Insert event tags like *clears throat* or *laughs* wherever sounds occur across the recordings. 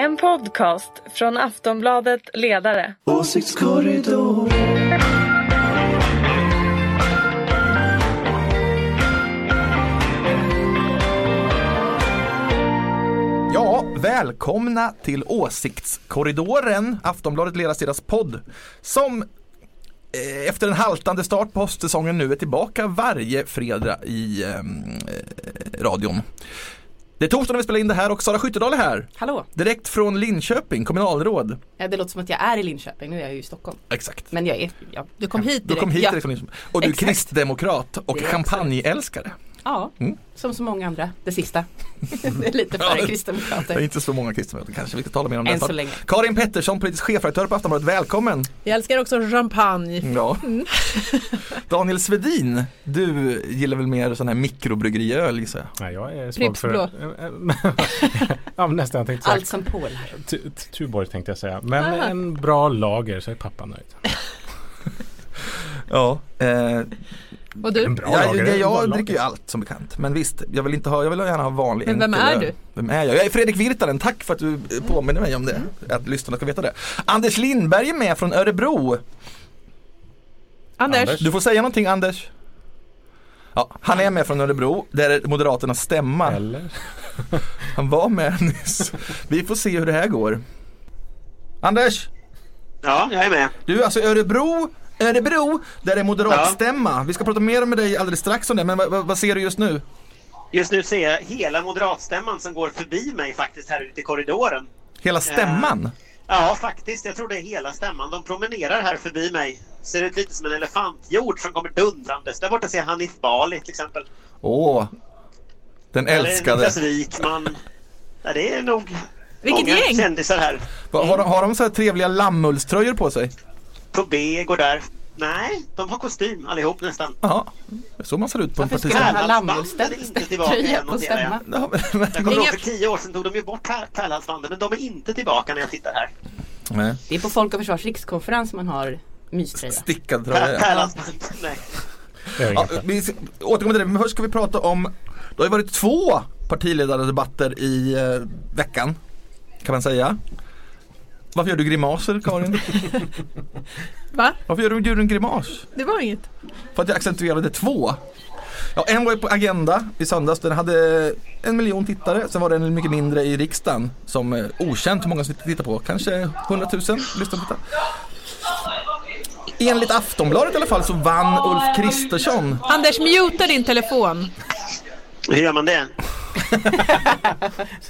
En podcast från Aftonbladet Ledare. Åsiktskorridor. Ja, välkomna till Åsiktskorridoren, Aftonbladet Ledarsidas podd, som eh, efter en haltande start på höstsäsongen nu är tillbaka varje fredag i ehm, eh, radion. Det är torsdag när vi spelar in det här och Sara Skyttedal är här. Hallå! Direkt från Linköping, kommunalråd. Ja, det låter som att jag är i Linköping, nu är jag ju i Stockholm. Exakt. Men jag är, ja. Du kom hit Du direkt. kom hit Ja. direkt från Linköping. Och du är Exakt. kristdemokrat och champagneälskare. Ja, Mm. som så många andra. Det sista. det är lite Ja, före det- Det är kristdemokrater. inte så många kristdemokrater kanske, vi ska tala mer om det Än länge. Karin Pettersson, politisk chefredaktör på Aftonbladet, välkommen! Jag älskar också champagne. Ja. *laughs* Daniel Svedin, du gillar väl mer sån här mikrobryggeriöl gissar jag? Nej, jag är svag Pripps för... *laughs* ja, nästan. Jag tänkte säga Allt som pålar. Tu- Tuborg tänkte jag säga. Men Aha. en bra lager så är pappa nöjd. *laughs* Ja, eh, Och du? En bra jag, lager. jag, lager. dricker ju allt som bekant. Men visst, jag vill, inte ha, jag vill gärna ha vanlig Men vem är du? Vem är jag? Jag är Fredrik Virtanen, tack för att du eh, påminner mig om det. Att lyssnarna ska veta det. Anders Lindberg är med från Örebro. Anders? Du får säga någonting Anders. Ja, han är med från Örebro, där är Moderaternas stämma. Eller? *laughs* Han var med nyss. Vi får se hur det här går. Anders, Ja, jag är med. du är alltså i Örebro, Örebro, där det är moderatstämma. Vi ska prata mer med dig alldeles strax om det, men vad, ser du just nu? Just nu ser jag hela moderatstämman som går förbi mig faktiskt här ute i korridoren. Hela stämman? Ja, faktiskt. Jag tror det är hela stämman. De promenerar här förbi mig. Ser ut lite som en elefanthjort som kommer dundrandes. Där borta ser jag Hanif Bali till exempel. Åh, den Eller älskade. Niklas Wikman. Ja, det är nog Vilket många gäng! kändisar här. Va, Har, de- har de så här trevliga lammullströjor på sig? Tobé går där. Nej, de har kostym allihop nästan. Ja, det är så man ser ut på en Varför skulle partistämma. Pärlhalsbanden är inte tillbaka på stämma? Ja, men, Jag kommer ihåg för tio år sedan tog de ju bort pär- pärlhalsbanden men de är inte tillbaka när jag tittar här. nej, Det är på Folk och Försvars rikskonferens man har myströja. stickad tröja. pärlhalsband, nej. Ja, vi återkommer till det, men först ska vi prata om Det har ju varit två partiledardebatter i eh, veckan Kan man säga Varför gör du grimaser Karin? *laughs* Va? Varför gör du, gör du en grimas? Det var inget. För att jag accentuerade två Ja, en var ju på Agenda i söndags, den hade en miljon tittare. Sen var det en mycket mindre i riksdagen som eh, okänt hur många som tittar på. Kanske 100 000 lyssnare tittar. Enligt Aftonbladet i alla fall så vann Ulf Kristersson. Anders, muta din telefon. Hur gör man det?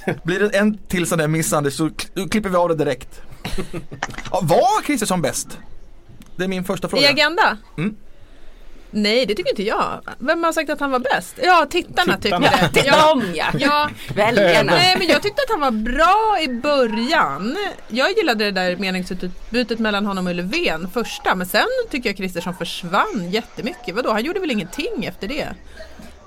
*laughs* Blir det en till sån där miss Anders så klipper vi av det direkt. Ja, var Kristersson bäst? Det är min första fråga. I Agenda? Mm. Nej, det tycker inte jag. Vem har sagt att han var bäst? Ja, tittarna, Tittarna. tycker det. *laughs* Ja, ja! ja. Väljarna! Nej, men jag tyckte att han var bra i början. Jag gillade det där meningsutbytet mellan honom och Löfven första, men sen tycker jag Kristersson försvann jättemycket. Vadå, han gjorde väl ingenting efter det?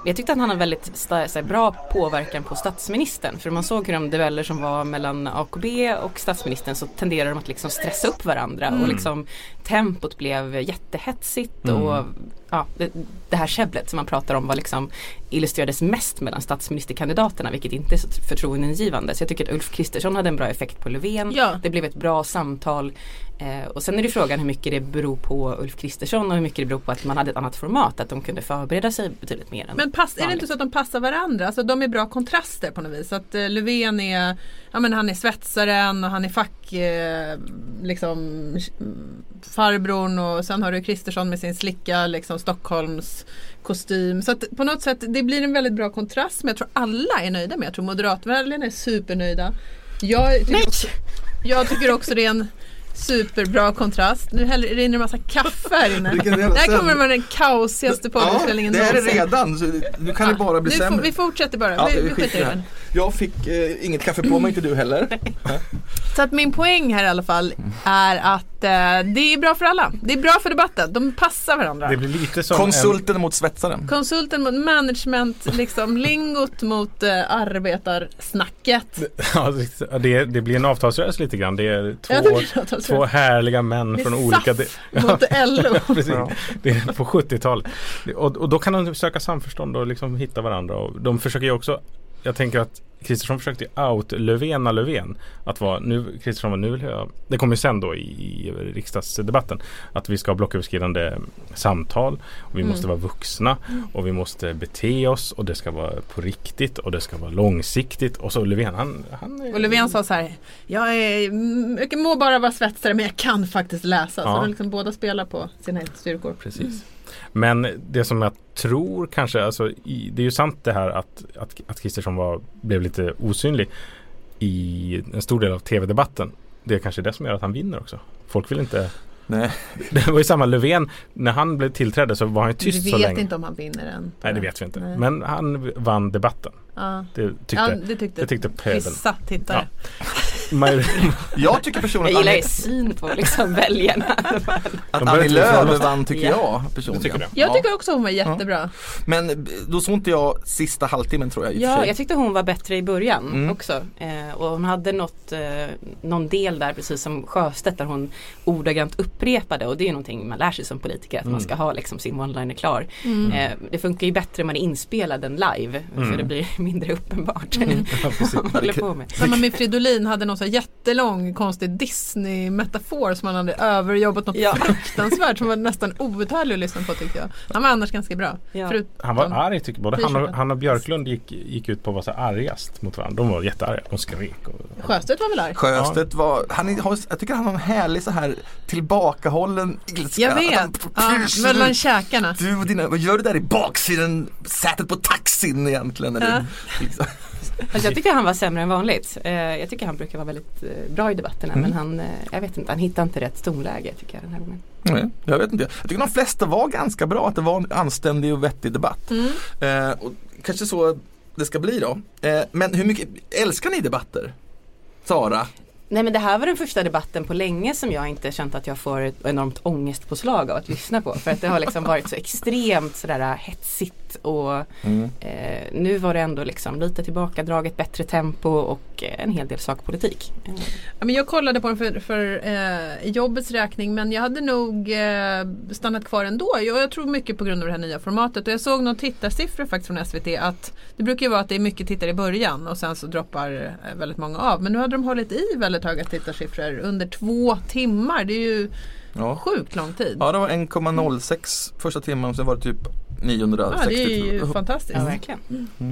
Jag tyckte att han hade väldigt så bra påverkan på statsministern. För man såg hur de dueller som var mellan AKB och statsministern så tenderade de att liksom stressa upp varandra och liksom tempot blev jättehetsigt och ja, det, det här käbblet som man pratar om var liksom illustrerades mest mellan statsministerkandidaterna vilket inte är så förtroendeingivande. Så jag tycker att Ulf Kristersson hade en bra effekt på Löfven. Ja. Det blev ett bra samtal. Eh, och sen är det frågan hur mycket det beror på Ulf Kristersson och hur mycket det beror på att man hade ett annat format. Att de kunde förbereda sig betydligt mer. Än Men pass, är det inte så att de passar varandra? Alltså de är bra kontraster på något vis. Att eh, Löfven är, ja men han är svetsaren och han är fack, eh, liksom farbrorn och sen har du Kristersson med sin slicka liksom Stockholms kostym. Så att på något sätt det blir en väldigt bra kontrast men jag tror alla är nöjda med. Jag tror moderatväljarna är supernöjda. Jag tycker, också, jag tycker också det är en superbra kontrast. Nu häller- rinner det en massa kaffe här inne. Det här kommer vara den kaosigaste Ja, poddinspelningen det är det någonsin. redan. Så nu kan det bara bli Nu sämre. vi fortsätter bara. Ja, vi, vi skiter i den. Jag fick eh, inget kaffe på mig, inte du heller. *laughs* Så att min poäng här i alla fall är att eh, det är bra för alla. Det är bra för debatten. De passar varandra. Det blir lite som Konsulten mot svetsaren. Konsulten mot management, liksom lingot mot eh, arbetarsnacket. En, *laughs* ja, det, det blir en avtalsrörelse lite grann. Det är två, Ja, det en två härliga män Det är från olika... SAF de- mot LO. *laughs* Precis. Det är på 70-talet. Och, och då kan de söka samförstånd och liksom hitta varandra. Och de försöker ju också jag tänker att Kristersson försökte out-Löfvena Löfven. Att vara, nu, Kristersson var nu vill jag, det kommer ju sen då i, i riksdagsdebatten. Att vi ska ha blocköverskridande samtal. Och vi Mm. måste vara vuxna. Och vi måste bete oss. Och det ska vara på riktigt. Och det ska vara långsiktigt. Och så Löfven han, han är- Och Löfven sa så här, jag, är, mm, jag må bara vara svetsare men jag kan faktiskt läsa. Ja. Så de liksom båda spelar på sina styrkor. Precis. Men det som jag tror kanske, alltså, i, det är ju sant det här att, att, att Kristersson var, blev lite osynlig i en stor del av tv-debatten. Det är kanske det som gör att han vinner också. Folk vill inte Nej. *laughs* Det var ju samma Löfven när han blev tillträdde så var han ju Vi tyst så vet länge. inte om han vinner än. Nej det vet vi inte. Nej. Men han vann debatten. Ja. Det tyckte, ja, det tyckte, det tyckte pöbeln. vissa tittare. Major- Jag tycker Jag personligen gillar att er Annie, syn på liksom väljarna. att Annie Lööf vann tycker Ja. jag personligen. Tycker? Jag Ja. tycker också hon var jättebra. Men då såg inte jag sista halvtimmen tror jag i och för Ja, sig. jag tyckte hon var bättre i början Mm. också. Eh, och hon hade något, eh, någon del där precis som Sjöstedt där hon ordagrant upprepade och det är någonting man lär sig som politiker att man ska ha liksom sin one-liner klar. Mm. Eh, det funkar ju bättre om man är inspelad än live för det blir *laughs* mindre uppenbart *laughs* på med. Samma med Fridolin hade någon så här jättelång konstig Disney-metafor som han hade överjobbat något Ja. fruktansvärt som var nästan outhärdlig att lyssna på tyckte jag. Han var annars ganska bra. Ja. Han var arg tycker både han och, han och Björklund gick, gick ut på att vara så argast mot varandra. De var jättearga. De skrek. Och, Sjöstedt var väl arg? Sjöstedt var, han är, har, jag tycker han har en härlig så här tillbakahållen ilska. Jag vet. han- Ja, mellan käkarna. Du och dina, vad gör du där i baksidan, sätet på taxin egentligen? Eller, Ja. liksom. Alltså jag tycker han var sämre än vanligt. Eh, jag tycker han brukar vara väldigt eh, bra i debatterna Mm. men han, eh, jag vet inte, han hittar inte rätt tonläge tycker jag den här gången. Nej, jag vet inte. Jag tycker de flesta var ganska bra, att det var en anständig och vettig debatt. Mm. Eh, och kanske så det ska bli då. Eh, men hur mycket, älskar ni debatter? Sara? Nej men det här var den första debatten på länge som jag inte känt att jag får ett enormt ångestpåslag av att lyssna på. För att det har liksom varit så extremt sådär hetsigt och eh, nu var det ändå liksom lite tillbakadraget, bättre tempo och eh, en hel del sakpolitik. Eh, Ja, men jag kollade på den för, för eh, jobbets räkning men jag hade nog eh, stannat kvar ändå. Jag, jag tror mycket på grund av det här nya formatet och jag såg någon tittarsiffra faktiskt från SVT att det brukar ju vara att det är mycket tittare i början och sen så droppar eh, väldigt många av. Men nu hade de hållit i väldigt höga tittarsiffror under två timmar. Det är ju Ja. sjukt lång tid. Ja, det var 1,06 första timmen och sen var det typ 960. Ja, det är ju fantastiskt. ja verkligen.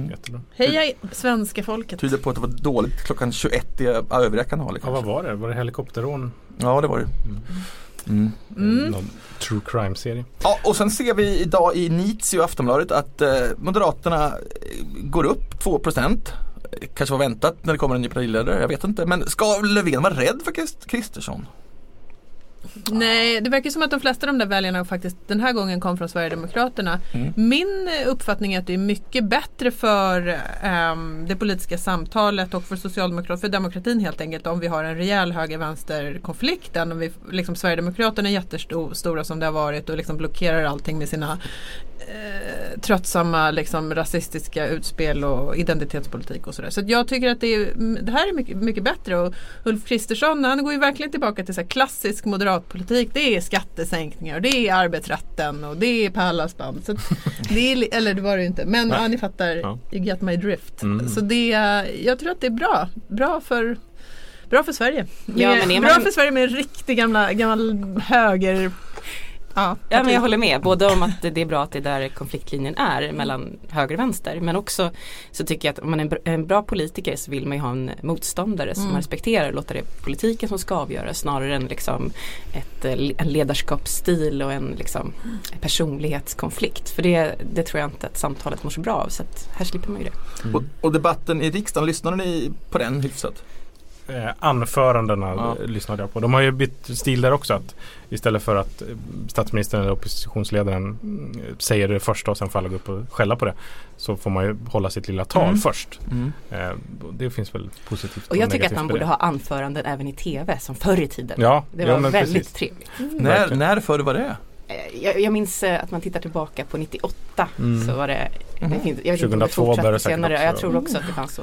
jättebra. Heja svenska folket. Tyder på att det var dåligt klockan 21 i övriga kanaler Ja, vad var det? Var det helikopterrån? Ja, det var det. Mm. Mm. Någon true crime-serie? Ja, och sen ser vi idag i Nizio och Aftonbladet att eh, Moderaterna eh, går upp 2% Kanske var väntat när det kommer en ny partiledare, jag vet inte. Men ska Löfven vara rädd för Krist- Kristersson? Nej, det verkar som att de flesta av de där väljarna faktiskt den här gången kom från Sverigedemokraterna. Mm. Min eh, uppfattning är att det är mycket bättre för ehm, det politiska samtalet och för socialdemokrater, för demokratin helt enkelt, om vi har en rejäl höger-vänster-konflikt än om vi, liksom Sverigedemokraterna är jättestora som det har varit och liksom blockerar allting med sina eh, tröttsamma liksom, rasistiska utspel och identitetspolitik och sådär. Så jag tycker att det, är, det här är mycket, mycket bättre och Ulf Kristersson han går ju verkligen tillbaka till så klassisk moderatpolitik. Det är skattesänkningar och det är arbetsrätten och det är pärlasband. Så *laughs* det är, eller det var det ju inte men ja, ni fattar, Ja. you get my drift. Mm. Så det, jag tror att det är bra. Bra för Bra för Sverige. Ja, Med, men är bra man- för Sverige med en riktig gamla, gammal höger Ja, Ja men jag håller med, både om att det är bra att det är där konfliktlinjen är mellan höger och vänster men också så tycker jag att om man är en br- en bra politiker så vill man ju ha en motståndare som Mm. man respekterar och låta det politiken som ska avgöra snarare än liksom ett, eh, en ledarskapsstil och en liksom personlighetskonflikt. För det, det tror jag inte att samtalet mår så bra av så att här slipper man ju det. Och, och debatten i riksdagen, lyssnade ni på den hyfsat? Eh, anförandena Ja. eh, lyssnade jag på. De har ju bytt stil där också. Att istället för att eh, statsministern eller oppositionsledaren mm, säger det första och sen får alla gå upp och skälla på det. Så får man ju hålla sitt lilla tal Mm. först. Eh, och det finns väl positivt Och jag tycker att man borde ha anföranden även i tv som förr i tiden. Ja, Det ja, var men väldigt precis. trevligt. När, Verkligen. när förr var det? Eh, Jag, jag minns eh, att man tittar tillbaka på 98 Mm. så var det, det Mhm. finns, jag vet inte om det 2002 började fortsatte säkert senare, också. jag tror också att det fanns så.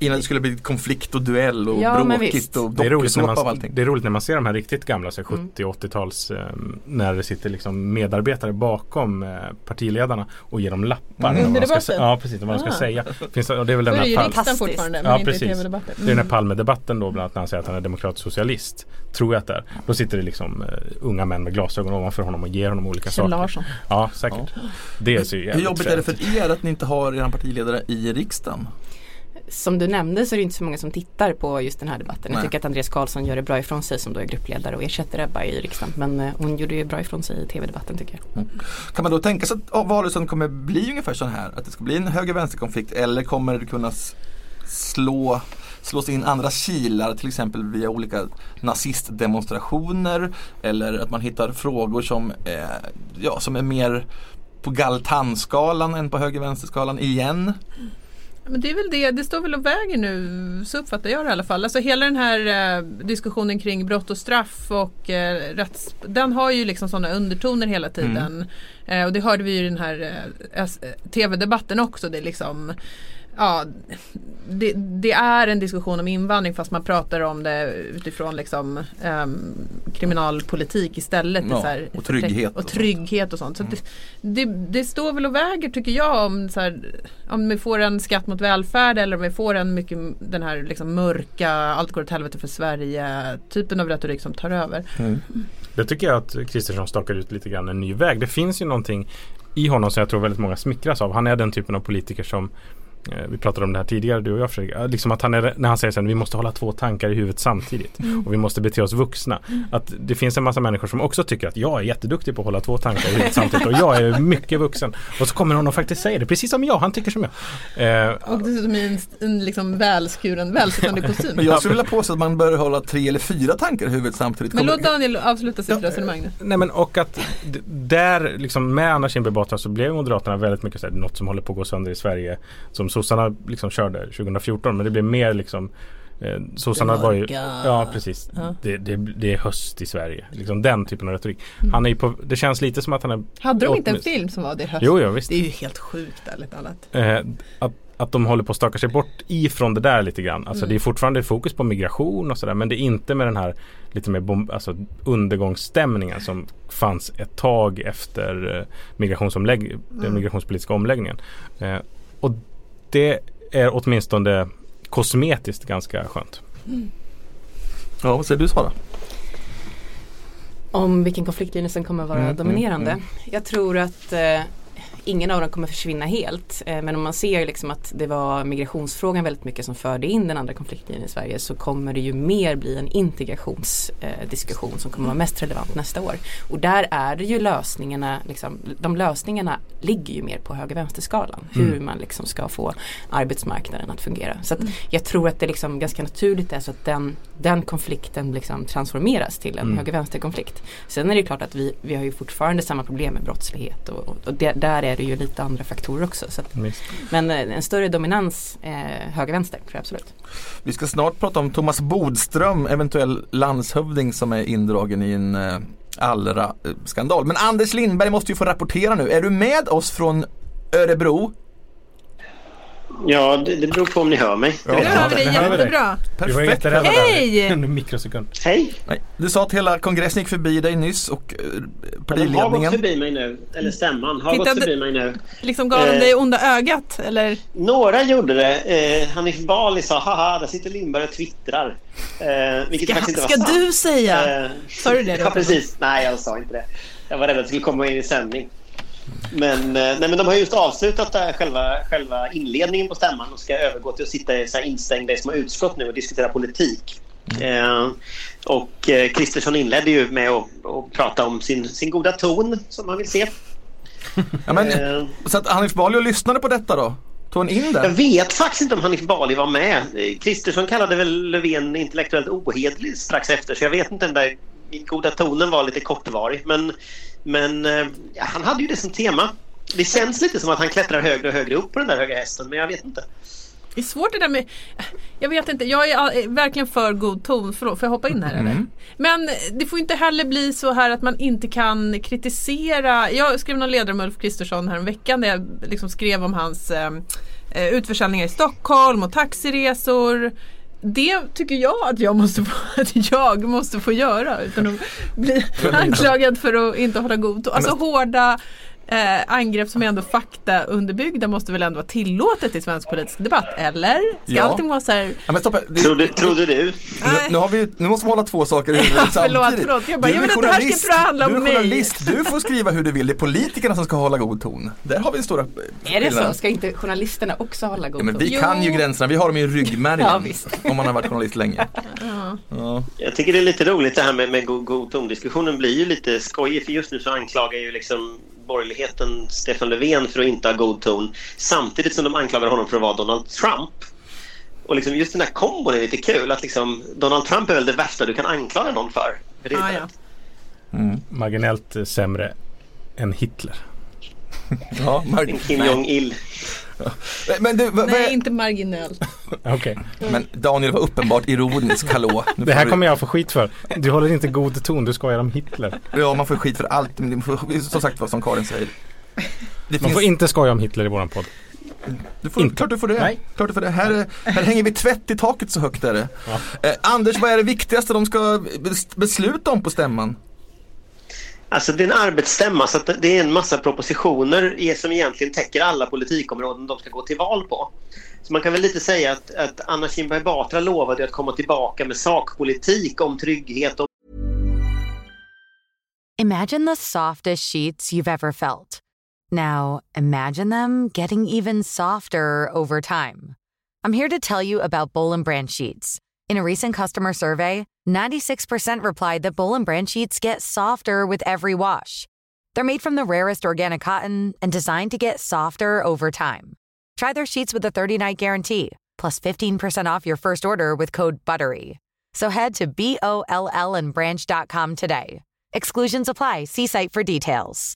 Innan det skulle bli konflikt och duell och Ja, bråkigt och Det är, roligt när man, allting. det är roligt när man ser de här riktigt gamla, så Mm. 70 80-tals eh, när det sitter liksom medarbetare bakom eh, partiledarna och ger dem lappar. Mm. Under debatten? ja precis, vad de ska Ah. säga. Finns det, och det är väl den är det ju här Pal- riksdagen fortfarande Ja, men inte precis. tv-debatten. det är den här Palmedebatten då bland annat när han säger att han är demokratisk socialist. Tror jag att det är. Då sitter det liksom eh, unga män med glasögon ovanför honom och ger honom olika Kjell saker. Larsson. Ja, säkert. Det ser ju Hur jobbigt är det för er att ni inte har er partiledare i riksdagen? Som du nämnde så är det inte så många som tittar på just den här debatten. Nej. Jag tycker att Andreas Karlsson gör det bra ifrån sig som då är gruppledare och ersätter Ebba i riksdagen. Men eh, hon gjorde ju bra ifrån sig i tv-debatten tycker jag. Kan man då tänka sig att valrörelsen kommer bli ungefär så här? Att det ska bli en höger-vänster-konflikt eller kommer det kunna slå slås in andra kilar till exempel via olika nazistdemonstrationer eller att man hittar frågor som, eh, ja, som är mer på Galtanskalan än på höger-vänster-skalan igen. Men det är väl det, det står väl och väger nu, så uppfattar jag det i alla fall. Alltså hela den här eh, diskussionen kring brott och straff och eh, rätts, den har ju liksom sådana undertoner hela tiden. Eh, och det hörde vi ju i den här eh, eh, tv-debatten också. Det är liksom Ja, det, det är en diskussion om invandring fast man pratar om det utifrån liksom, ehm, kriminalpolitik istället. Ja, så här- och trygghet Och och trygghet och sånt. Så det, det, det står väl och väger tycker jag om, så här, om vi får en skatt mot välfärd eller om vi får en mycket den här liksom mörka, allt går åt helvete för Sverige typen av retorik som tar över. Det tycker jag att Kristersson stakar ut lite grann en ny väg. Det finns ju någonting i honom som jag tror väldigt många smickras av. Han är den typen av politiker som vi pratade om det här tidigare du och jag Fredrik. Ja, Liksom att han är, när han säger att vi måste hålla två tankar i huvudet samtidigt. Och vi måste bete oss vuxna. Att det finns en massa människor som också tycker att jag är jätteduktig på att hålla två tankar i huvudet samtidigt. Och jag är mycket vuxen. Och så kommer någon och faktiskt säger det. Precis som jag, han tycker som jag. Eh, Och dessutom i en, en liksom välskuren, välsittande *laughs* kostym. Men jag skulle vilja påstå att man bör hålla tre eller fyra tankar i huvudet samtidigt. Men låt Daniel avsluta sitt resonemang nu. Nej men och att där liksom med Anna Kinberg Batra så blev Moderaterna väldigt mycket så här, något som håller på att gå sönder i Sverige. Som sossarna liksom körde 2014 men det blev mer liksom eh, Sossarna var ju Ja precis Ja. det, det, det är höst i Sverige. Liksom den typen av retorik. Han är ju på, det känns lite som att han är Hade de inte en film som var det höst? Jo, jo visst. Det är ju helt sjukt ärligt talat. Eh, att, att de håller på att staka sig bort ifrån det där lite grann. Alltså det är fortfarande fokus på migration och sådär men det är inte med den här lite mer bomb, alltså undergångsstämningen som fanns ett tag efter eh, migrationsomlägg, den migrationspolitiska omläggningen. Eh, och det är åtminstone kosmetiskt ganska skönt. Ja, vad säger du Sara? Om vilken konfliktlinje som kommer vara Mm, dominerande. mm, Jag tror att eh, ingen av dem kommer försvinna helt. Eh, men om man ser liksom att det var migrationsfrågan väldigt mycket som förde in den andra konfliktlinjen i Sverige så kommer det ju mer bli en integrationsdiskussion eh, som kommer vara mest relevant nästa år. Och där är det ju lösningarna, liksom, de lösningarna ligger ju mer på höger-vänster-skalan. Hur man liksom ska få arbetsmarknaden att fungera. Så att jag tror att det liksom ganska naturligt är så att den, den konflikten liksom transformeras till en Mm. höger-vänster-konflikt. Sen är det klart att vi, vi har ju fortfarande samma problem med brottslighet och, och det, där är det ju lite andra faktorer också. Så att, men eh, en större dominans eh, höger-vänster tror jag absolut. Vi ska snart prata om Thomas Bodström, eventuell landshövding som är indragen i en eh, Allra-skandal. Men Anders Lindberg måste ju få rapportera nu. Är du med oss från Örebro? Ja, det, det beror på om ni hör mig. Ja. Vi hör dig. jättebra. Vi var Perfekt. jätterädda Hej! under mikrosekund. Hej! Nej, Du sa att hela kongressen gick förbi dig nyss och eh, De har gått partiledningen. förbi mig nu. Eller stämman har Titta, gått förbi mig nu. Liksom gav de Eh. dig onda ögat eller? Några gjorde det. Eh, Hanif Bali sa haha, där sitter Lindberg och twittrar. Eh, vilket Ska, faktiskt inte var ska sant. du säga? Eh, Sa du det då? *laughs* Ja, precis. Nej, jag sa inte det. Jag var rädd att det skulle komma in i sändning. Men, eh, nej, men de har just avslutat där själva, själva inledningen på stämman och ska övergå till att sitta i så här instängda i små utskott nu och diskutera politik. Eh, och eh, Kristersson inledde ju med att, att prata om sin, sin goda ton som man vill se. *laughs* Ja, men, Eh, så att Hanif Bali lyssnade på detta då? Tog han in Jag det? vet faktiskt inte om Hanif Bali var med. Kristersson kallade väl Löfven intellektuellt ohederlig strax efter så jag vet inte, den där goda tonen var lite kortvarig. Men, men eh, ja, han hade ju det som tema. Det känns lite som att han klättrar högre och högre upp på den där höga hästen men jag vet inte. Det är svårt det där med Jag vet inte, jag är verkligen för god ton. Förlåt, får jag hoppa in här eller? Men det får inte heller bli så här att man inte kan kritisera. Jag skrev någon ledare om Ulf Kristersson här veckan där jag liksom skrev om hans eh, eh, utförsäljningar i Stockholm och taxiresor. Det tycker jag att jag måste få, *laughs* att jag måste få göra utan att bli anklagad för att inte hålla god ton. Alltså hårda eh, angrepp som är ändå fakta underbyggda måste väl ändå vara tillåtet i svensk politisk debatt, eller? Ska Ja. allting vara så här Ja, men stopp, här. det, Trodde, trodde du? nu, nu, har vi, nu måste vi hålla två saker i huvudet *laughs* förlåt, samtidigt. förlåt. Jag bara, Du jag är vill att det här ska journalist. bara handla om Du är mig. journalist, du får skriva hur du vill. Det är politikerna som ska hålla god ton. Där har vi en stora Är det så? Ska inte journalisterna också hålla god Ja, men ton? vi kan ju gränserna, vi har dem i ryggmärgen Ja, om man har varit journalist länge. Ja. Jag tycker det är lite roligt det här med, med god, god ton-diskussionen blir ju lite skojig för just nu så anklagar ju liksom borgerligheten Stefan Löfven för att inte ha god ton samtidigt som de anklagar honom för att vara Donald Trump. Och liksom just den här kombon är lite kul att liksom Donald Trump är väl det värsta du kan anklaga någon för. för Ah, ja. rätt. Marginellt sämre än Hitler. *laughs* Ja, Kim. Jong-Il. Men, du, vad- Nej, vad- inte marginellt. *laughs* Okej, men Daniel var uppenbart ironisk, hallå. Nu det här du- kommer jag få skit för. Du håller inte god ton, du skojar om Hitler. Ja, man får skit för allt, men får, som sagt vad som Karin säger. Det Man finns, får inte skoja om Hitler i våran podd. du får, inte. Klart du får det. Nej. Klart du får det. Här, är- här hänger vi tvätt i taket så högt är det. Ja. Eh, Anders, vad är det viktigaste de ska bes- besluta om på stämman? Alltså det är en arbetsstämma så att det är en massa propositioner som egentligen täcker alla politikområden de ska gå till val på. Så man kan väl lite säga att, att Anna Kinberg Batra lovade att komma tillbaka med sakpolitik om trygghet och Imagine the softest sheets you've ever felt. Now, imagine them getting even softer over time. I'm here to tell you about Bowl Branch sheets. In a recent customer survey, 96% replied that Bowl and Branch sheets get softer with every wash. They're made from the rarest organic cotton and designed to get softer over time. Try their sheets with a 30-night guarantee, plus 15% off your first order with code BUTTERY. So head to B-O-L-L and branch.com today. Exclusions apply. See site for details.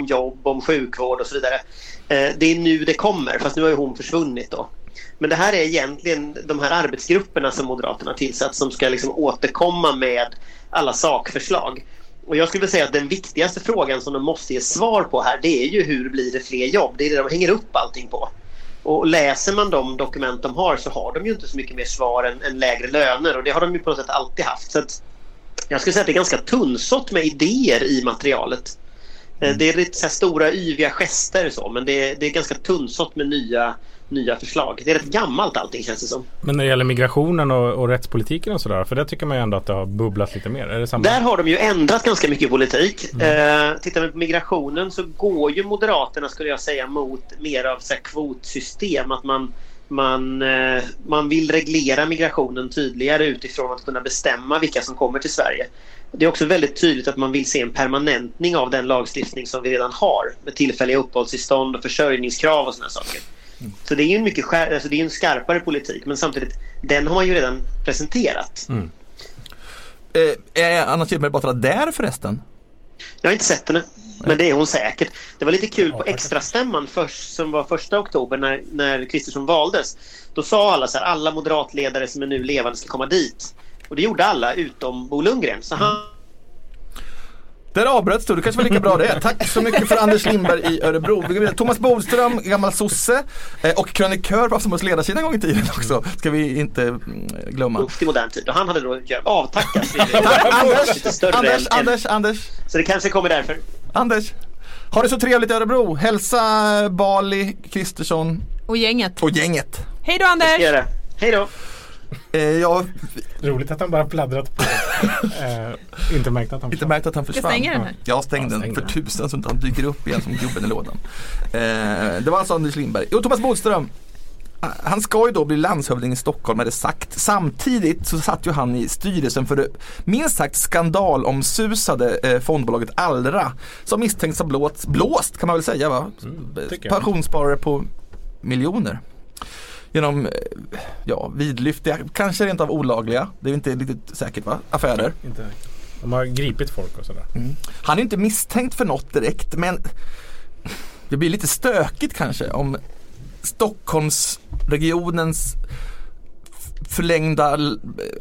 jobb, om sjukvård och så vidare. Eh, Det är nu det kommer, fast nu har ju hon försvunnit då. Men det här är egentligen de här arbetsgrupperna som Moderaterna har tillsatt som ska liksom återkomma med alla sakförslag. Och jag skulle vilja säga att den viktigaste frågan som de måste ge svar på här det är ju hur blir det fler jobb? Det är det de hänger upp allting på. Och läser man de dokument de har så har de ju inte så mycket mer svar än, än lägre löner och det har de ju på något sätt alltid haft. Så att jag skulle säga att det är ganska tunnsått med idéer i materialet. Eh, Det är lite så stora yviga gester så, men det är, det är ganska tunnsått med nya, nya förslag. Det är rätt gammalt allting känns det som. Men när det gäller migrationen och, och rättspolitiken och sådär, för det tycker man ju ändå att det har bubblat lite mer. Är det samma? Där har de ju ändrat ganska mycket politik. Eh, tittar vi på migrationen så går ju Moderaterna skulle jag säga mot mer av så här kvotsystem. Att man, man, eh, man vill reglera migrationen tydligare utifrån att kunna bestämma vilka som kommer till Sverige. Det är också väldigt tydligt att man vill se en permanentning av den lagstiftning som vi redan har med tillfälliga uppehållstillstånd och försörjningskrav och sådana saker. Så det är ju en mycket skär, alltså det är en skarpare politik men samtidigt den har man ju redan presenterat. Eh, är Anna Kinberg Batra där förresten? Jag har inte sett henne, men det är hon säkert. Det var lite kul på extrastämman först, som var första oktober när, när Kristersson valdes. Då sa alla så här, alla moderatledare som är nu levande ska komma dit. Och det gjorde alla utom Bo Lundgren. Så han Där avbröts du, det kanske var lika bra det. *laughs* Tack så mycket för Anders Lindberg i Örebro. Vi går vidare. Thomas Bodström, gammal sosse eh, och krönikör på Aftonbladets ledarsida en gång i tiden också. Ska vi inte mm, glömma. upp till modern tid. Och han hade då avtackats. *laughs* lite Anders, Anders, Anders, Anders, Så det kanske kommer därför. Anders. Ha det så trevligt i Örebro. Hälsa Bali, Kristersson Och gänget. och gänget. Hej då Jag Anders! Hej då! Eh, jag har Roligt att han bara pladdrat på. *laughs* eh, inte märkt att han inte märkt att han försvann. stänga den här? Jag stängde Ja, den stäng för den. tusan så inte han dyker upp igen som gubben i lådan. Eh, det var alltså Anders Lindberg. Jo, Thomas Bodström. Han ska ju då bli landshövding i Stockholm är det sagt. Samtidigt så satt ju han i styrelsen för det minst sagt skandalomsusade eh, fondbolaget Allra. Som misstänks ha blåst, blåst kan man väl säga va? jag. Pensionssparare på miljoner. Genom, eh, ja, vidlyftiga, kanske rent av olagliga, det är inte riktigt säkert va? Affärer. Inte. De har gripit folk och sådär. Han är inte misstänkt för något direkt men det blir lite stökigt kanske om Stockholmsregionens förlängda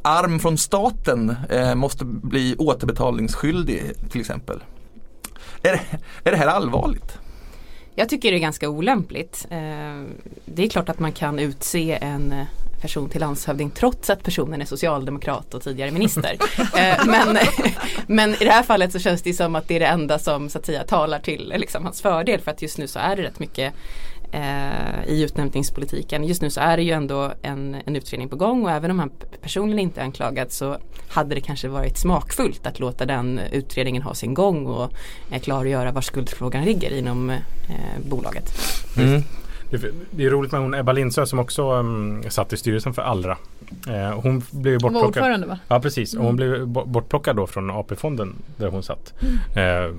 arm från staten eh, måste bli återbetalningsskyldig till exempel. Är det, är det här allvarligt? Jag tycker det är ganska olämpligt. Eh, det är klart att man kan utse en eh, person till landshövding trots att personen är socialdemokrat och tidigare minister. *laughs* Eh, men, *laughs* men i det här fallet så känns det som att det är det enda som så att säga talar till liksom, hans fördel för att just nu så är det rätt mycket eh, i utnämningspolitiken. Just nu så är det ju ändå en, en utredning på gång och även om han personligen inte är anklagad så hade det kanske varit smakfullt att låta den utredningen ha sin gång och eh, klargöra var skuldfrågan ligger inom eh, bolaget. Mm. Det, det är roligt med hon Ebba Lindsö som också um, satt i styrelsen för Allra. Eh, hon blev Hon var bortplockad. ordförande va? Ja precis, och hon Mm. blev bo- bortplockad då från AP-fonden där hon satt. Mm. Eh,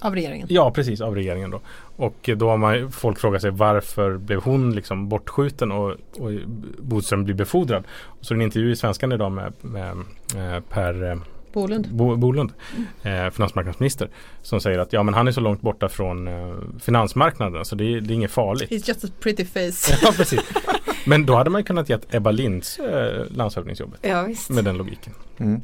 Av regeringen. Ja, precis av regeringen då. Och då har man, folk frågat sig varför blev hon liksom bortskjuten och, och Bodström blir befordrad. Och så en intervju i Svenskan idag med, med eh, Per eh, Bolund. Bo, Bolund, eh, finansmarknadsminister, som säger att ja men han är så långt borta från eh, finansmarknaden så det, är- det är inget farligt. He's just a pretty face. *laughs* ja, precis. Men då hade man kunnat gett Ebba Linds eh, landshövdingsjobbet Ja visst. med den logiken. Mm.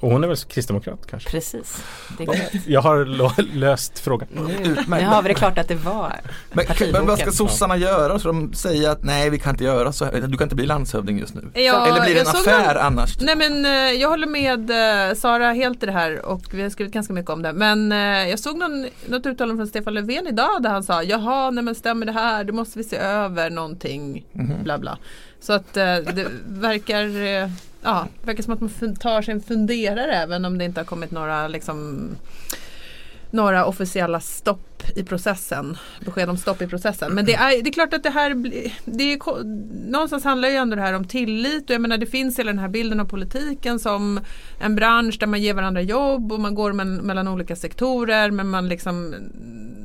Och hon är väl kristdemokrat kanske? Precis. Det är korrekt. Jag har lo- löst frågan. Nu, Utmärkt. nu har vi det klart att det var Men, men vad ska sossarna göra? Så de säger att nej vi kan inte göra så här. Du kan inte bli landshövding just nu. Ja, Eller blir det en affär någon- annars? Nej men eh, jag håller med eh, Sara helt i det här och vi har skrivit ganska mycket om det. Men eh, jag såg någon, något uttalande från Stefan Löfven idag där han sa Jaha, nej men stämmer det här? Det måste vi se över någonting. Mhm. Bla bla. Så att eh, det verkar, eh, ja, det verkar som att man tar sig en funderare även om det inte har kommit några liksom några officiella stopp i processen. Besked om stopp i processen. Men det är, det är klart att det här det är, någonstans handlar ju ändå det här om tillit och jag menar det finns hela den här bilden av politiken som en bransch där man ger varandra jobb och man går men, mellan olika sektorer men man liksom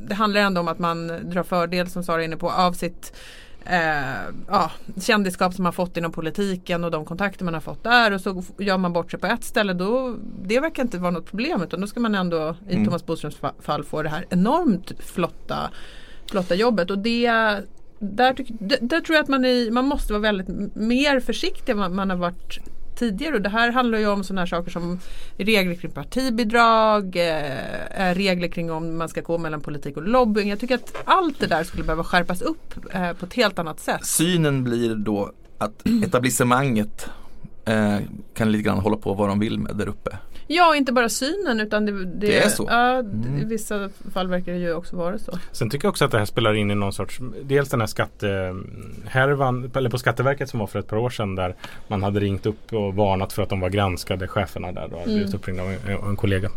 det handlar ändå om att man drar fördel som Sara är inne på av sitt eh, ja, kändisskap som man fått inom politiken och de kontakter man har fått där och så gör man bort sig på ett ställe då det verkar inte vara något problem utan då ska man ändå i Mm. Thomas Bodströms fa- fall få det här enormt flotta, flotta jobbet och det där, där, tror jag att man, är, man måste vara väldigt mer försiktig än vad man har varit tidigare. Och det här handlar ju om sådana här saker som regler kring partibidrag, eh, eh, regler kring om man ska gå mellan politik och lobbying. Jag tycker att allt det där skulle behöva skärpas upp eh, på ett helt annat sätt. Synen blir då att etablissemanget eh, kan lite grann hålla på vad de vill med där uppe. Ja, inte bara synen utan det, det, Det är så? Ja, Mm. I vissa fall verkar det ju också vara så. Sen tycker jag också att det här spelar in i någon sorts Dels den här skattehärvan Eller på Skatteverket som var för ett par år sedan där Man hade ringt upp och varnat för att de var granskade cheferna där. Då hade Mm. blivit uppringda av en, en kollega.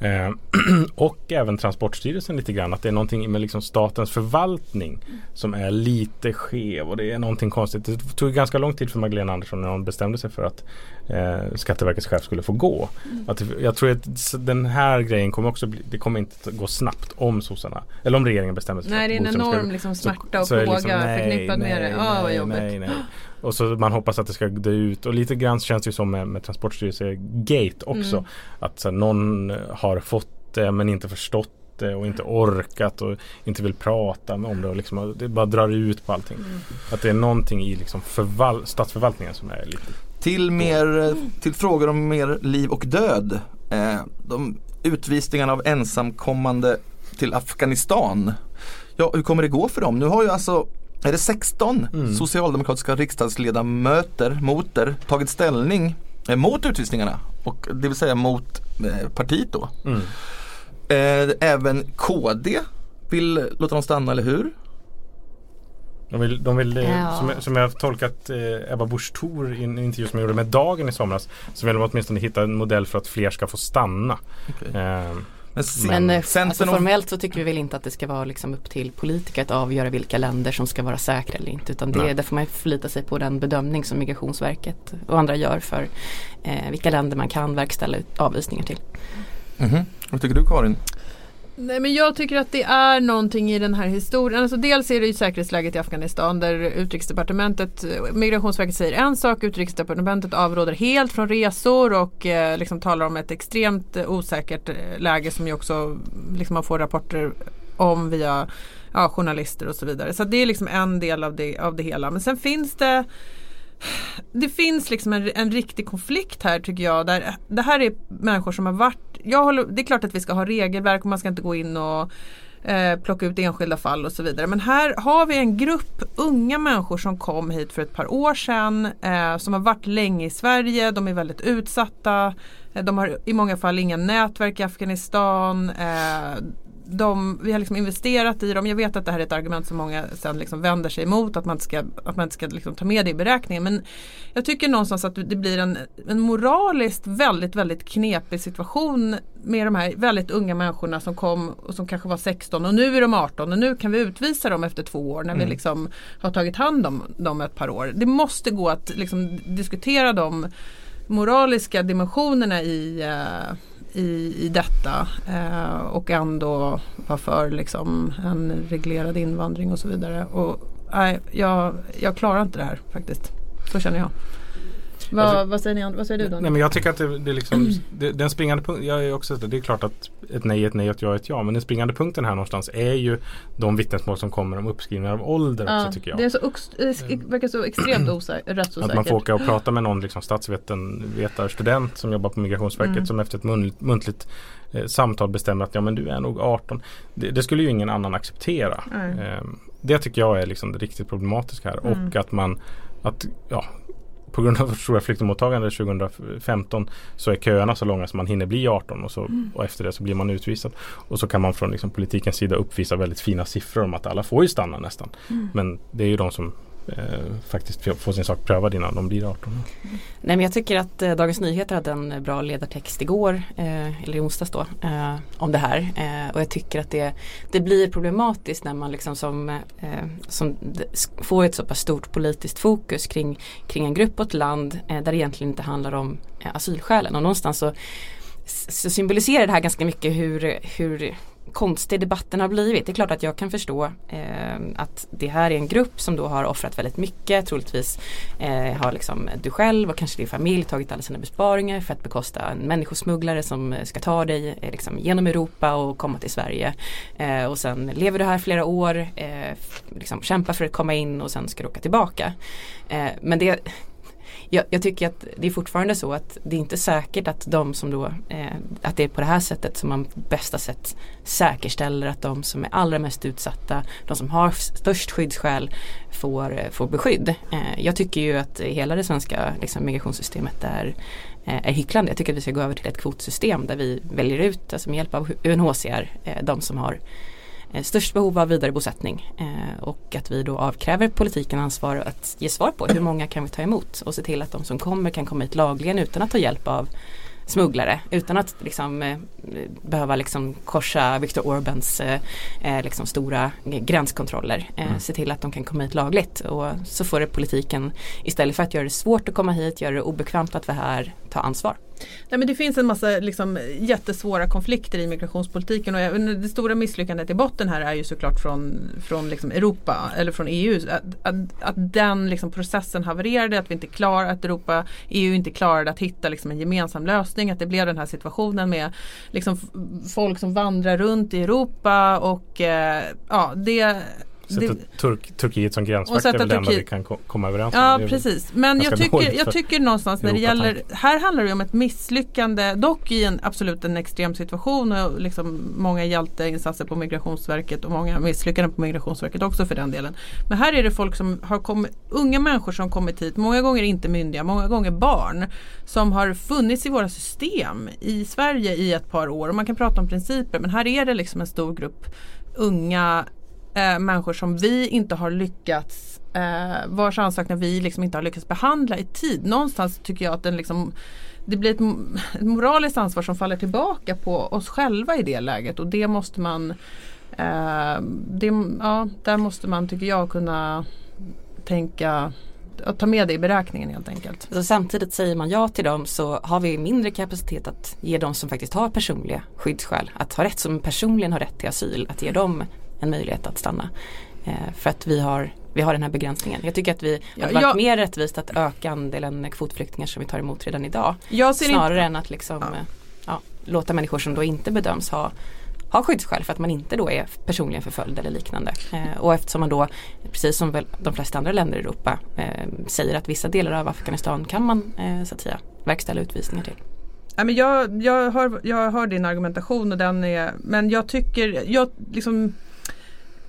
Eh, *clears throat* och även Transportstyrelsen lite grann. Att det är någonting med liksom statens förvaltning Som är lite skev och det är någonting konstigt. Det tog ganska lång tid för Magdalena Andersson när hon bestämde sig för att eh, Skatteverkets chef skulle få gå. Att det, jag tror att den här grejen kommer också bli, det kommer inte att gå snabbt om sossarna eller om regeringen bestämmer sig Nej, det är en Bodström ska- enorm liksom, smärta och det plåga liksom, nej, förknippad med det. nej, Ja, vad nej, jobbigt. nej, nej. Och så man hoppas att det ska dö ut och lite grann känns det ju som med, med Transportstyrelse-gate också. Mm. Att så någon har fått det men inte förstått det och inte orkat och inte vill prata om det och liksom, det bara drar ut på allting. Mm. Att det är någonting i liksom förval- statsförvaltningen som är lite Till, mer, till frågor om mer liv och död. Eh, de utvisningarna av ensamkommande till Afghanistan. Ja, hur kommer det gå för dem? Nu har ju alltså är det 16 Mm. socialdemokratiska riksdagsledamöter moter tagit ställning eh, mot utvisningarna. Och det vill säga mot eh, partiet då. mm. Eh, även KD vill låta dem stanna, eller hur? De vill, de vill eh, Ja. som, som jag har tolkat eh, Ebba Busch Thor i en intervju som jag gjorde med Dagen i somras så vill de åtminstone hitta en modell för att fler ska få stanna. Okej. Eh, Men, Men eh, alltså, formellt så tycker vi väl inte att det ska vara liksom upp till politiker att avgöra vilka länder som ska vara säkra eller inte. Utan det, där får man förlita sig på den bedömning som Migrationsverket och andra gör för eh, vilka länder man kan verkställa ut- avvisningar till. Mhm. Vad tycker du Karin? Nej men jag tycker att det är någonting i den här historien. Alltså dels är det ju säkerhetsläget i Afghanistan där Utrikesdepartementet, eh, Migrationsverket säger en sak, Utrikesdepartementet avråder helt från resor och eh, liksom talar om ett extremt eh, osäkert eh, läge som ju också liksom man får rapporter om via ja, journalister och så vidare. Så det är liksom en del av det, av det hela. Men sen finns det det finns liksom en, en riktig konflikt här tycker jag. Där, det här är människor som har varit, jag håller, det är klart att vi ska ha regelverk och man ska inte gå in och eh, plocka ut enskilda fall och så vidare. Men här har vi en grupp unga människor som kom hit för ett par år sedan eh, som har varit länge i Sverige, de är väldigt utsatta. Eh, de har i många fall inga nätverk i Afghanistan. Eh, de, vi har liksom investerat i dem. Jag vet att det här är ett argument som många sen liksom vänder sig emot. Att man inte ska, att man inte ska liksom ta med det i beräkningen. Men jag tycker någonstans att det blir en, en moraliskt väldigt, väldigt knepig situation med de här väldigt unga människorna som kom och som kanske var 16 och nu är de 18 och nu kan vi utvisa dem efter två år när mm. vi liksom har tagit hand om dem ett par år. Det måste gå att liksom diskutera de moraliska dimensionerna i uh, i, i detta eh, och ändå vara för liksom, en reglerad invandring och så vidare. Och, nej, jag, jag klarar inte det här faktiskt. Så känner jag. Vad, alltså, vad, säger ni, vad säger du då? Nej, men jag tycker att det, det liksom, det, den springande punkten, jag är också, det är klart att ett nej är ett nej och ett ja är ett ja. Men den springande punkten här någonstans är ju de vittnesmål som kommer om uppskrivningar av ålder ja, också tycker jag. Det är så, det verkar så extremt osäkert, *clears throat* rättsosäkert. Att man får åka och prata med någon liksom, statsvetarstudent som jobbar på Migrationsverket mm. som efter ett muntligt eh, samtal bestämmer att ja men du är nog 18. Det, det skulle ju ingen annan acceptera. Mm. Eh, det tycker jag är liksom det riktigt problematiska här. Mm. Och att man att ja, på grund av stora flyktingmottagande 2015 så är köerna så långa så man hinner bli 18 och, så, mm. och efter det så blir man utvisad. Och så kan man från liksom, politikens sida uppvisa väldigt fina siffror om att alla får ju stanna nästan. Mm. Men det är ju de som eh, faktiskt få sin sak prövad innan de blir 18. Nej men jag tycker att eh, Dagens Nyheter hade en bra ledartext igår, eh, eller i onsdags då, eh, om det här. Eh, och jag tycker att det, det blir problematiskt när man liksom som, eh, som får ett så pass stort politiskt fokus kring, kring en grupp och ett land eh, där det egentligen inte handlar om eh, asylskälen. Och någonstans så, så symboliserar det här ganska mycket hur, hur konstig debatten har blivit. Det är klart att jag kan förstå eh, att det här är en grupp som då har offrat väldigt mycket. Troligtvis eh, har liksom du själv och kanske din familj tagit alla sina besparingar för att bekosta en människosmugglare som eh, ska ta dig eh, liksom, genom Europa och komma till Sverige. Eh, och sen lever du här flera år, eh, liksom, kämpar för att komma in och sen ska du åka tillbaka. Eh, men det jag, jag, tycker att det är fortfarande så att det är inte säkert att de som då eh, att det är på det här sättet som man på bästa sätt säkerställer att de som är allra mest utsatta, de som har störst skyddsskäl får, eh, får beskydd. Eh, jag tycker ju att hela det svenska liksom, migrationssystemet är eh, är hycklande. Jag tycker att vi ska gå över till ett kvotsystem där vi väljer ut, alltså med hjälp av UNHCR, eh, de som har störst behov av vidarebosättning eh, och att vi då avkräver politiken ansvar att ge svar på hur många kan vi ta emot och se till att de som kommer kan komma hit lagligen utan att ta hjälp av smugglare utan att liksom, eh, behöva liksom korsa Viktor Orbans eh, eh, liksom stora gränskontroller. Eh, mm. Se till att de kan komma hit lagligt och så får det politiken istället för att göra det svårt att komma hit, göra det obekvämt att vara här, ta ansvar. Nej, men det finns en massa liksom, jättesvåra konflikter i migrationspolitiken och det stora misslyckandet i botten här är ju såklart från, från liksom Europa eller från EU. Att, att, att den liksom, processen havererade, att vi inte klar, att Europa, EU inte klarade att hitta liksom, en gemensam lösning. Att det blev den här situationen med liksom, folk som vandrar runt i Europa och eh, ja, det Sätta Turk, Turkiet som gränsvakt är väl det enda vi kan komma överens om. Ja precis. Men jag tycker, jag tycker någonstans när det gäller, här handlar det om ett misslyckande, dock i en absolut en extrem situation och liksom många hjälteinsatser på Migrationsverket och många misslyckanden på Migrationsverket också för den delen. Men här är det folk som har kommit, unga människor som kommit hit, många gånger inte myndiga, många gånger barn som har funnits i våra system i Sverige i ett par år och man kan prata om principer men här är det liksom en stor grupp unga eh, människor som vi inte har lyckats eh, vars ansökningar vi liksom inte har lyckats behandla i tid. Någonstans tycker jag att den liksom det blir ett, ett moraliskt ansvar som faller tillbaka på oss själva i det läget och det måste man eh, det, ja, där måste man tycker jag kunna tänka att ta med det i beräkningen helt enkelt. Alltså samtidigt säger man ja till dem så har vi mindre kapacitet att ge dem som faktiskt har personliga skyddsskäl, att ha rätt som personligen har rätt till asyl, att ge dem en möjlighet att stanna. Eh, för att vi har, vi har den här begränsningen. Jag tycker att vi ja, hade varit jag, mer rättvist att öka andelen kvotflyktingar som vi tar emot redan idag. snarare inte, än att liksom, ja. Eh, ja, låta människor som då inte bedöms ha ha skyddsskäl för att man inte då är personligen förföljd eller liknande. Eh, och eftersom man då, precis som väl de flesta andra länder i Europa, eh, säger att vissa delar av Afghanistan kan man eh, så att säga verkställa utvisningar till. Ja, men jag, jag, hör, jag hör din argumentation och den är, men jag tycker, jag liksom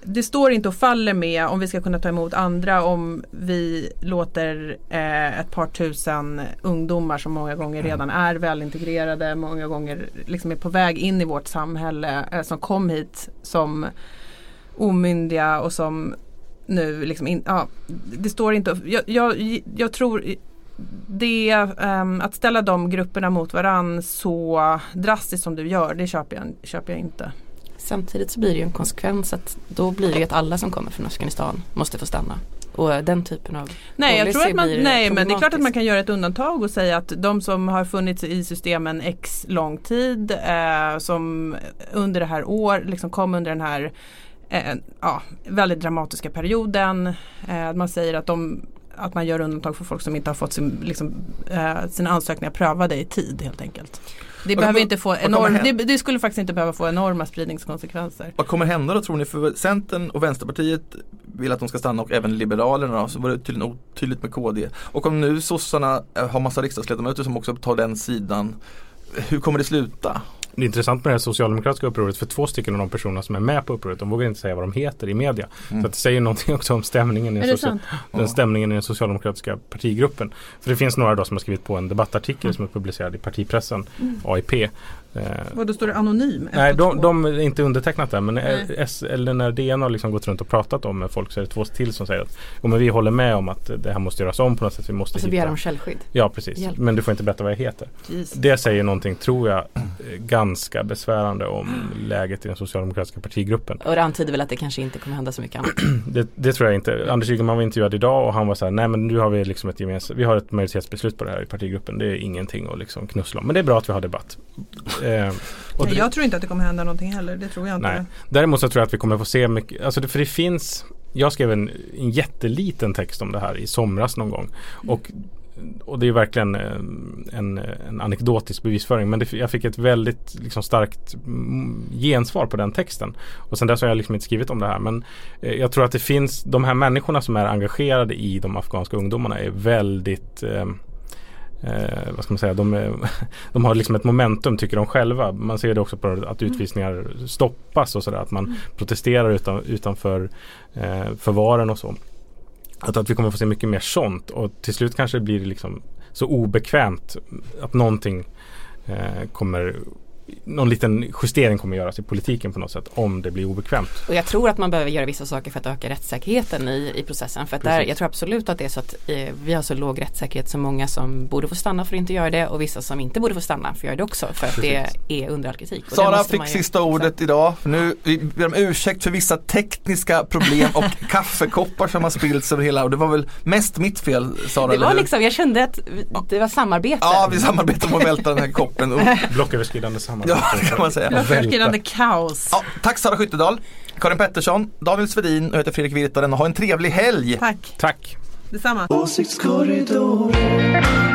det står inte och faller med om vi ska kunna ta emot andra om vi låter eh, ett par tusen ungdomar som många gånger redan är välintegrerade, många gånger liksom är på väg in i vårt samhälle, eh, som kom hit som omyndiga och som nu liksom in, ja, det står inte, jag, jag, jag tror det, um, att ställa de grupperna mot varann så drastiskt som du gör, det köper jag, köper jag inte. Samtidigt så blir det ju en konsekvens att då blir det ju att alla som kommer från Afghanistan måste få stanna. Och den typen av Nej, jag tror att man, nej men det är klart att man kan göra ett undantag och säga att de som har funnits i systemen x lång tid eh, som under det här år, liksom kom under den här eh, ja, väldigt dramatiska perioden. Eh, man säger att, de, att man gör undantag för folk som inte har fått sin, liksom, eh, sina ansökningar prövade i tid helt enkelt. Det, behöver kommer- inte få enorm, det, det skulle faktiskt inte behöva få enorma spridningskonsekvenser. Vad kommer hända då tror ni? För Centern och Vänsterpartiet vill att de ska stanna och även Liberalerna då, så var det tydligen otydligt med KD. Och om nu sossarna eh, har massa riksdagsledamöter som också tar den sidan, hur kommer det sluta? Det är intressant med det här socialdemokratiska upproret för två stycken av de personerna som är med på upproret de vågar inte säga vad de heter i media. Mm. Så att det säger någonting också om stämningen i, Är den, stämningen i den socialdemokratiska partigruppen. För det finns några då som har skrivit på en debattartikel som är publicerad i partipressen, AIP. Eh, Och då står det anonym? Nej, de, de är inte undertecknat där men Nej. S, eller när DN har liksom gått runt och pratat om med folk så är det två till som säger att jo, men vi håller med om att det här måste göras om på något sätt. Vi måste Och så hitta. begär de källskydd. Ja precis, Hjälp. men du får inte berätta vad jag heter. Jesus. Det säger någonting, tror jag, eh, ganska besvärande om läget i den socialdemokratiska partigruppen. Och det antyder väl att det kanske inte kommer hända så mycket annat. *clears throat* Det, det tror jag inte. Anders Ygeman var intervjuad idag och han var så här, nej men nu har vi liksom ett gemensamt, vi har ett majoritetsbeslut på det här i partigruppen. Det är ingenting att liksom knussla om. Men det är bra att vi har debatt. Eh, och Nej, jag tror inte att det kommer hända någonting heller. Det tror jag inte. Nej. Däremot så tror jag att vi kommer få se mycket, alltså det, för det finns Jag skrev en, en jätteliten text om det här i somras någon gång och och det är verkligen eh, en, en anekdotisk bevisföring men det, jag fick ett väldigt liksom, starkt mm, gensvar på den texten. Och sen dess har jag liksom inte skrivit om det här men eh, jag tror att det finns de här människorna som är engagerade i de afghanska ungdomarna är väldigt eh, Eh, vad ska man säga, de, är, *laughs* de har liksom ett momentum tycker de själva. Man ser det också på att utvisningar stoppas och sådär. Att man protesterar utan, utanför eh, förvaren och så. Att, att vi kommer få se mycket mer sånt. Och till slut kanske det blir liksom så obekvämt att någonting eh, kommer någon liten justering kommer göras i politiken på något sätt om det blir obekvämt. Och jag tror att man behöver göra vissa saker för att öka rättssäkerheten i, i processen. För att där, Precis. jag tror absolut att det är så att eh, vi har så låg rättssäkerhet som många som borde få stanna för att inte göra det och vissa som inte borde få stanna för att göra det också för att det är under all kritik. Och Sara fick sista ordet idag. För nu vi ber om ursäkt för vissa tekniska problem och *laughs* kaffekoppar som har spillts över hela och det var väl mest mitt fel Sara, Det var liksom, jag kände att det var samarbete. Ja, vi samarbetar om att välta den här koppen. Och, *laughs* Blocköverskridande samarbete. Ja, det kan man säga. Blocköverskridande kaos. Ja, tack Sara Skyttedal, Karin Pettersson, Daniel Svedin och jag heter Fredrik Virtanen ha en trevlig helg. Tack, Tack! detsamma. Åsiktskorridoren